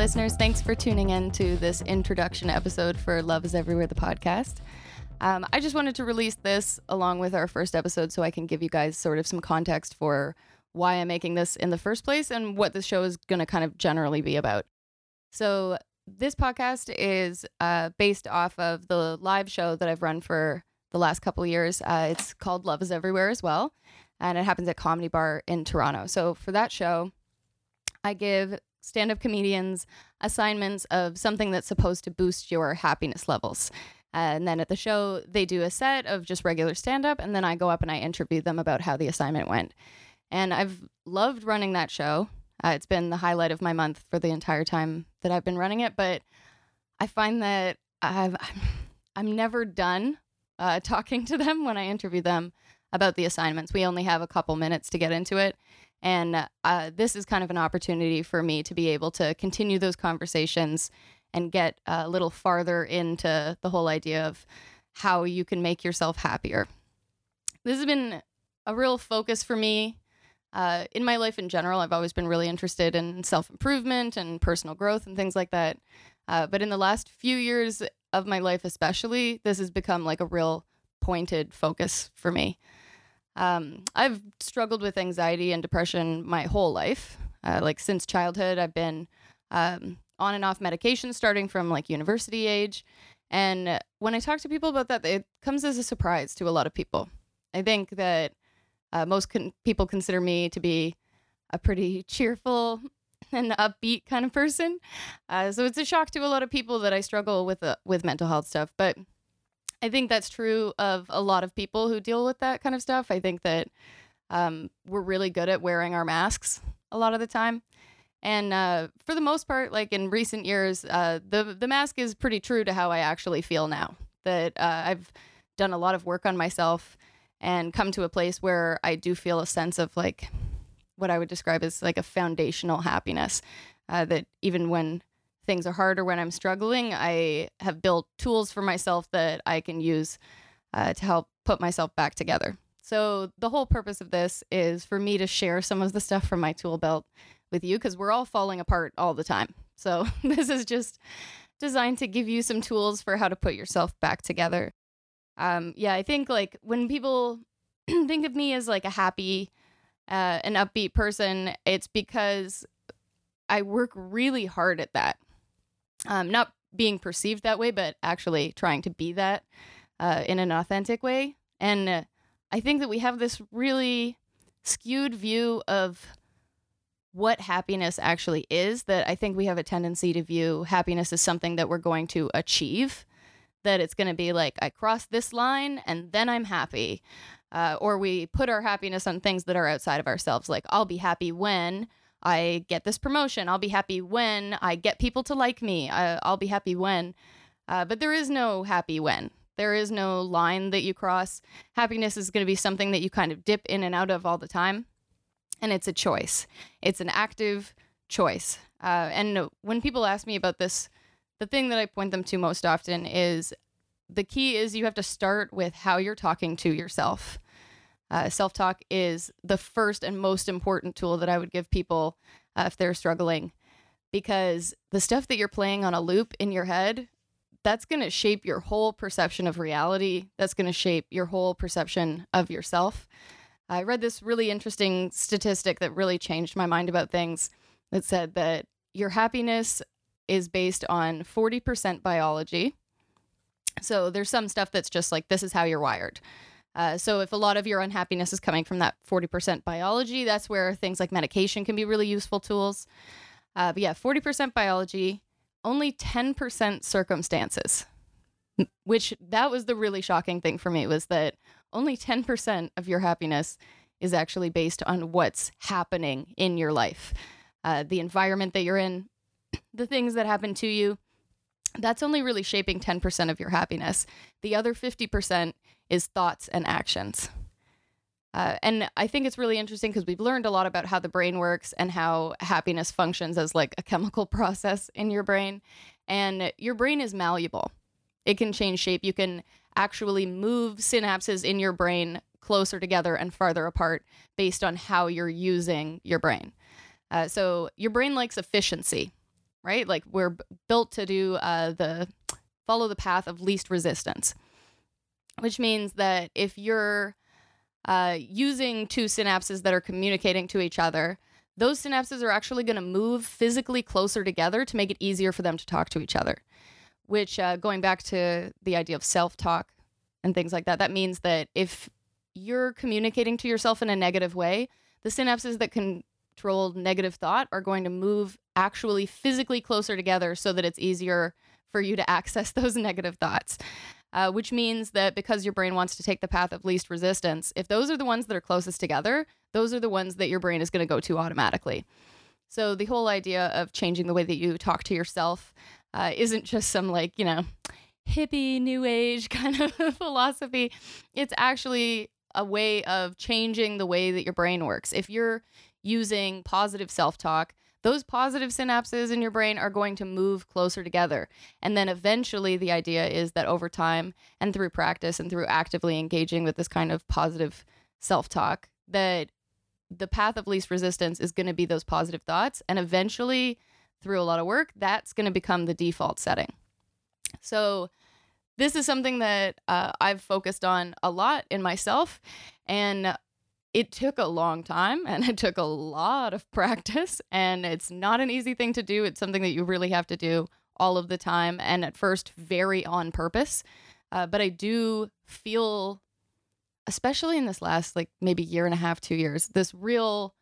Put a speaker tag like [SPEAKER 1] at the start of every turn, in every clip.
[SPEAKER 1] Listeners, thanks for tuning in to this introduction episode for Love is Everywhere, the podcast. Um, I just wanted to release this along with our first episode so I can give you guys sort of some context for why I'm making this in the first place and what the show is going to kind of generally be about. So, this podcast is uh, based off of the live show that I've run for the last couple years. Uh, it's called Love is Everywhere as well, and it happens at Comedy Bar in Toronto. So, for that show, I give stand up comedians assignments of something that's supposed to boost your happiness levels. Uh, and then at the show, they do a set of just regular stand up, and then I go up and I interview them about how the assignment went. And I've loved running that show. Uh, it's been the highlight of my month for the entire time that I've been running it. But I find that I've, I'm never done uh, talking to them when I interview them about the assignments. We only have a couple minutes to get into it. And uh, this is kind of an opportunity for me to be able to continue those conversations and get a little farther into the whole idea of how you can make yourself happier. This has been a real focus for me uh, in my life in general. I've always been really interested in self improvement and personal growth and things like that. Uh, but in the last few years of my life, especially, this has become like a real pointed focus for me. Um, I've struggled with anxiety and depression my whole life. Uh, like since childhood, I've been um, on and off medication starting from like university age. And when I talk to people about that, it comes as a surprise to a lot of people. I think that uh, most con- people consider me to be a pretty cheerful and upbeat kind of person. Uh, so it's a shock to a lot of people that I struggle with uh, with mental health stuff. But I think that's true of a lot of people who deal with that kind of stuff. I think that um, we're really good at wearing our masks a lot of the time. And uh, for the most part, like in recent years, uh, the the mask is pretty true to how I actually feel now. That uh, I've done a lot of work on myself and come to a place where I do feel a sense of like what I would describe as like a foundational happiness. Uh, that even when things are hard or when I'm struggling, I have built tools for myself that I can use uh, to help put myself back together. So, the whole purpose of this is for me to share some of the stuff from my tool belt with you because we're all falling apart all the time. So, this is just designed to give you some tools for how to put yourself back together. Um, yeah, I think like when people think of me as like a happy, uh, an upbeat person, it's because I work really hard at that um, not being perceived that way, but actually trying to be that uh, in an authentic way. And uh, I think that we have this really skewed view of what happiness actually is that I think we have a tendency to view happiness as something that we're going to achieve. That it's going to be like, I cross this line and then I'm happy. Uh, or we put our happiness on things that are outside of ourselves. Like, I'll be happy when I get this promotion. I'll be happy when I get people to like me. I, will be happy when. Uh, but there is no happy when. There is no line that you cross. Happiness is going to be something that you kind of dip in and out of all the time. And it's a choice, it's an active choice. Uh, and when people ask me about this, the thing that I point them to most often is the key is you have to start with how you're talking to yourself. Uh, Self talk is the first and most important tool that I would give people uh, if they're struggling because the stuff that you're playing on a loop in your head, that's going to shape your whole perception of reality. That's going to shape your whole perception of yourself. I read this really interesting statistic that really changed my mind about things that said that your happiness is based on 40% biology. So there's some stuff that's just like, this is how you're wired. Uh, so if a lot of your unhappiness is coming from that 40% biology, that's where things like medication can be really useful tools. Uh, but yeah, 40% biology, only 10% circumstances. Which that was the really shocking thing for me was that only 10% of your happiness is actually based on what's happening in your life. Uh, the environment that you're in, the things that happen to you, that's only really shaping 10% of your happiness. The other 50% is thoughts and actions. Uh, and I think it's really interesting because we've learned a lot about how the brain works and how happiness functions as like a chemical process in your brain. And your brain is malleable, it can change shape. You can actually move synapses in your brain closer together and farther apart based on how you're using your brain. Uh, so your brain likes efficiency. right? Like we're b- built to do uh, the follow the path of least resistance, which means that if you're uh, using two synapses that are communicating to each other, those synapses are actually going to move physically closer together to make it easier for them to talk to each other. Which, uh, going back to the idea of self talk and things like that, that means that if you're communicating to yourself in a negative way, the synapses that control negative thought are going to move actually physically closer together so that it's easier for you to access those negative thoughts. Uh, which means that because your brain wants to take the path of least resistance, if those are the ones that are closest together, those are the ones that your brain is going to go to automatically. So the whole idea of changing the way that you talk to yourself uh, isn't just some like, you know, hippie new age kind of philosophy. It's actually a way of changing the way that your brain works. If you're using positive self talk, those positive synapses in your brain are going to move closer together. And then eventually, the idea is that over time and through practice and through actively engaging with this kind of positive self talk, that the path of least resistance is going to be those positive thoughts. And eventually, through a lot of work, that's going to become the default setting. So, this is something that uh, I've focused on a lot in myself. And it took a long time and it took a lot of practice. And it's not an easy thing to do. It's something that you really have to do all of the time. And at first, very on purpose. Uh, but I do feel, especially in this last, like maybe year and a half, two years, this real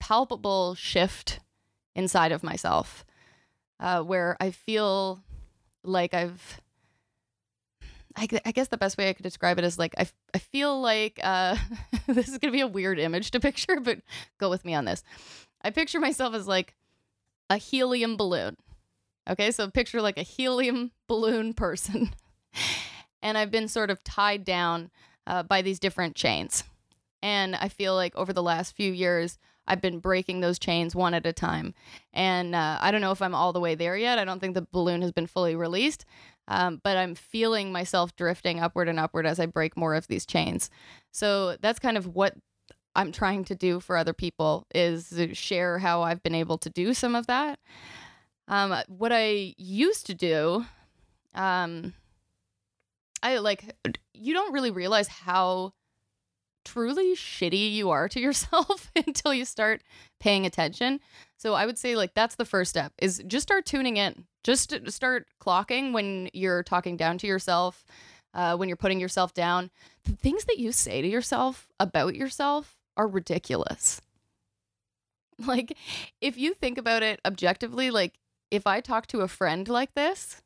[SPEAKER 1] palpable shift inside of myself uh, where I feel like I've I, I, guess the best way I could describe it is like I, I feel like uh, this is gonna be a weird image to picture, but go with me on this. I picture myself as like a helium balloon. Okay, so picture like a helium balloon person, and I've been sort of tied down uh, by these different chains, and I feel like over the last few years I've been breaking those chains one at a time, and uh, I don't know if I'm all the way there yet. I don't think the balloon has been fully released, um, but I'm feeling myself drifting upward and upward as I break more of these chains. So that's kind of what I'm trying to do for other people is share how I've been able to do some of that. Um, what I used to do, um, I like, you don't really realize how truly shitty you are to yourself until you start paying attention. So I would say like that's the first step is just start tuning in. Just start clocking when you're talking down to yourself, uh, when you're putting yourself down. The things that you say to yourself about yourself are ridiculous. Like if you think about it objectively, like if I talk to a friend like this,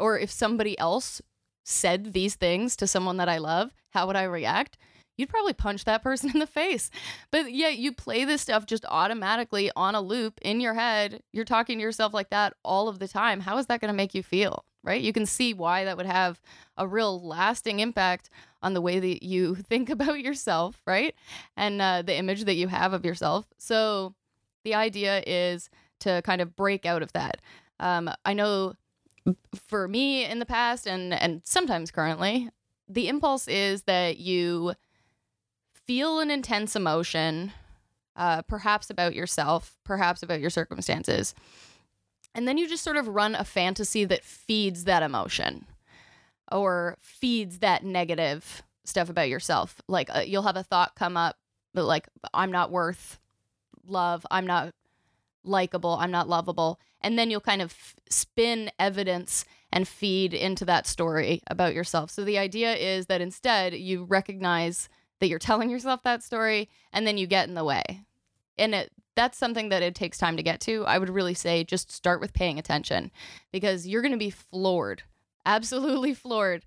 [SPEAKER 1] or if somebody else said these things to someone that I love, how would I react? You'd probably punch that person in the face. But yeah, you play this stuff just automatically on a loop in your head. You're talking to yourself like that all of the time. How is that going to make you feel? Right? You can see why that would have a real lasting impact on the way that you think about yourself, right? And uh, the image that you have of yourself. So the idea is to kind of break out of that. Um, I know for me in the past and and sometimes currently, the impulse is that you feel an intense emotion, uh, perhaps about yourself, perhaps about your circumstances. And then you just sort of run a fantasy that feeds that emotion or feeds that negative stuff about yourself. Like uh, you'll have a thought come up, but like, I'm not worth love. I'm not likable. I'm not lovable. And then you'll kind of f- spin evidence and feed into that story about yourself. So the idea is that instead you recognize that you're telling yourself that story and then you get in the way. And it that's something that it takes time to get to. I would really say just start with paying attention because you're going to be floored, absolutely floored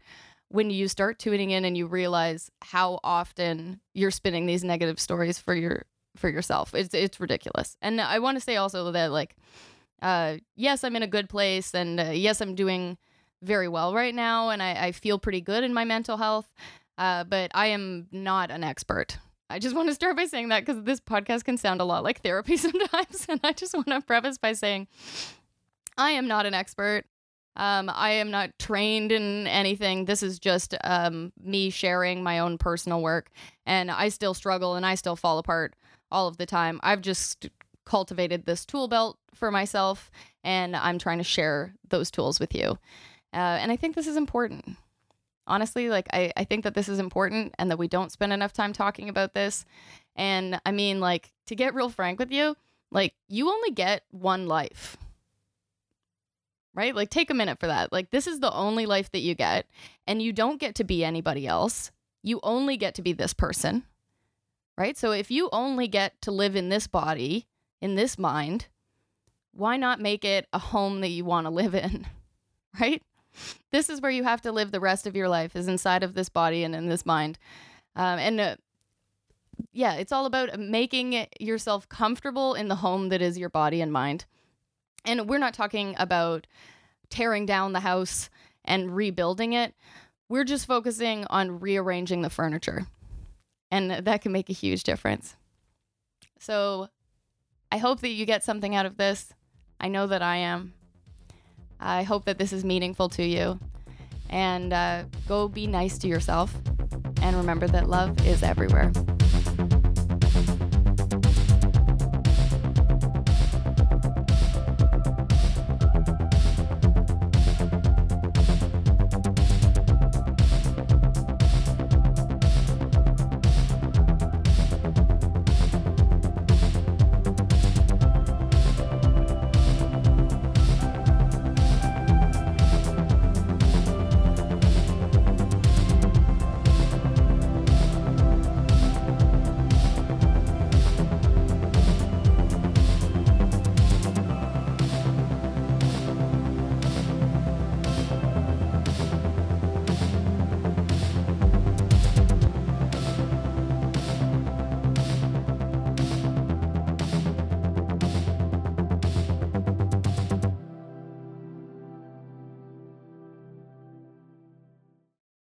[SPEAKER 1] when you start tuning in and you realize how often you're spinning these negative stories for your for yourself. It's it's ridiculous. And I want to say also that like uh yes, I'm in a good place and uh, yes, I'm doing very well right now and I, I feel pretty good in my mental health uh, but I am not an expert. I just want to start by saying that because this podcast can sound a lot like therapy sometimes. And I just want to preface by saying I am not an expert. Um, I am not trained in anything. This is just um, me sharing my own personal work. And I still struggle and I still fall apart all of the time. I've just cultivated this tool belt for myself, and I'm trying to share those tools with you. Uh, and I think this is important. Honestly, like, I, I think that this is important and that we don't spend enough time talking about this. And I mean, like, to get real frank with you, like, you only get one life right? Like, take a minute for that. Like, this is the only life that you get, and you don't get to be anybody else. You only get to be this person, right? So, if you only get to live in this body, in this mind, why not make it a home that you want to live in, right? This is where you have to live the rest of your life, is inside of this body and in this mind. Um, and uh, yeah, it's all about making yourself comfortable in the home that is your body and mind. And we're not talking about tearing down the house and rebuilding it. We're just focusing on rearranging the furniture. And that can make a huge difference. So I hope that you get something out of this. I know that I am. I hope that this is meaningful to you. And uh, go be nice to yourself. And remember that love is everywhere.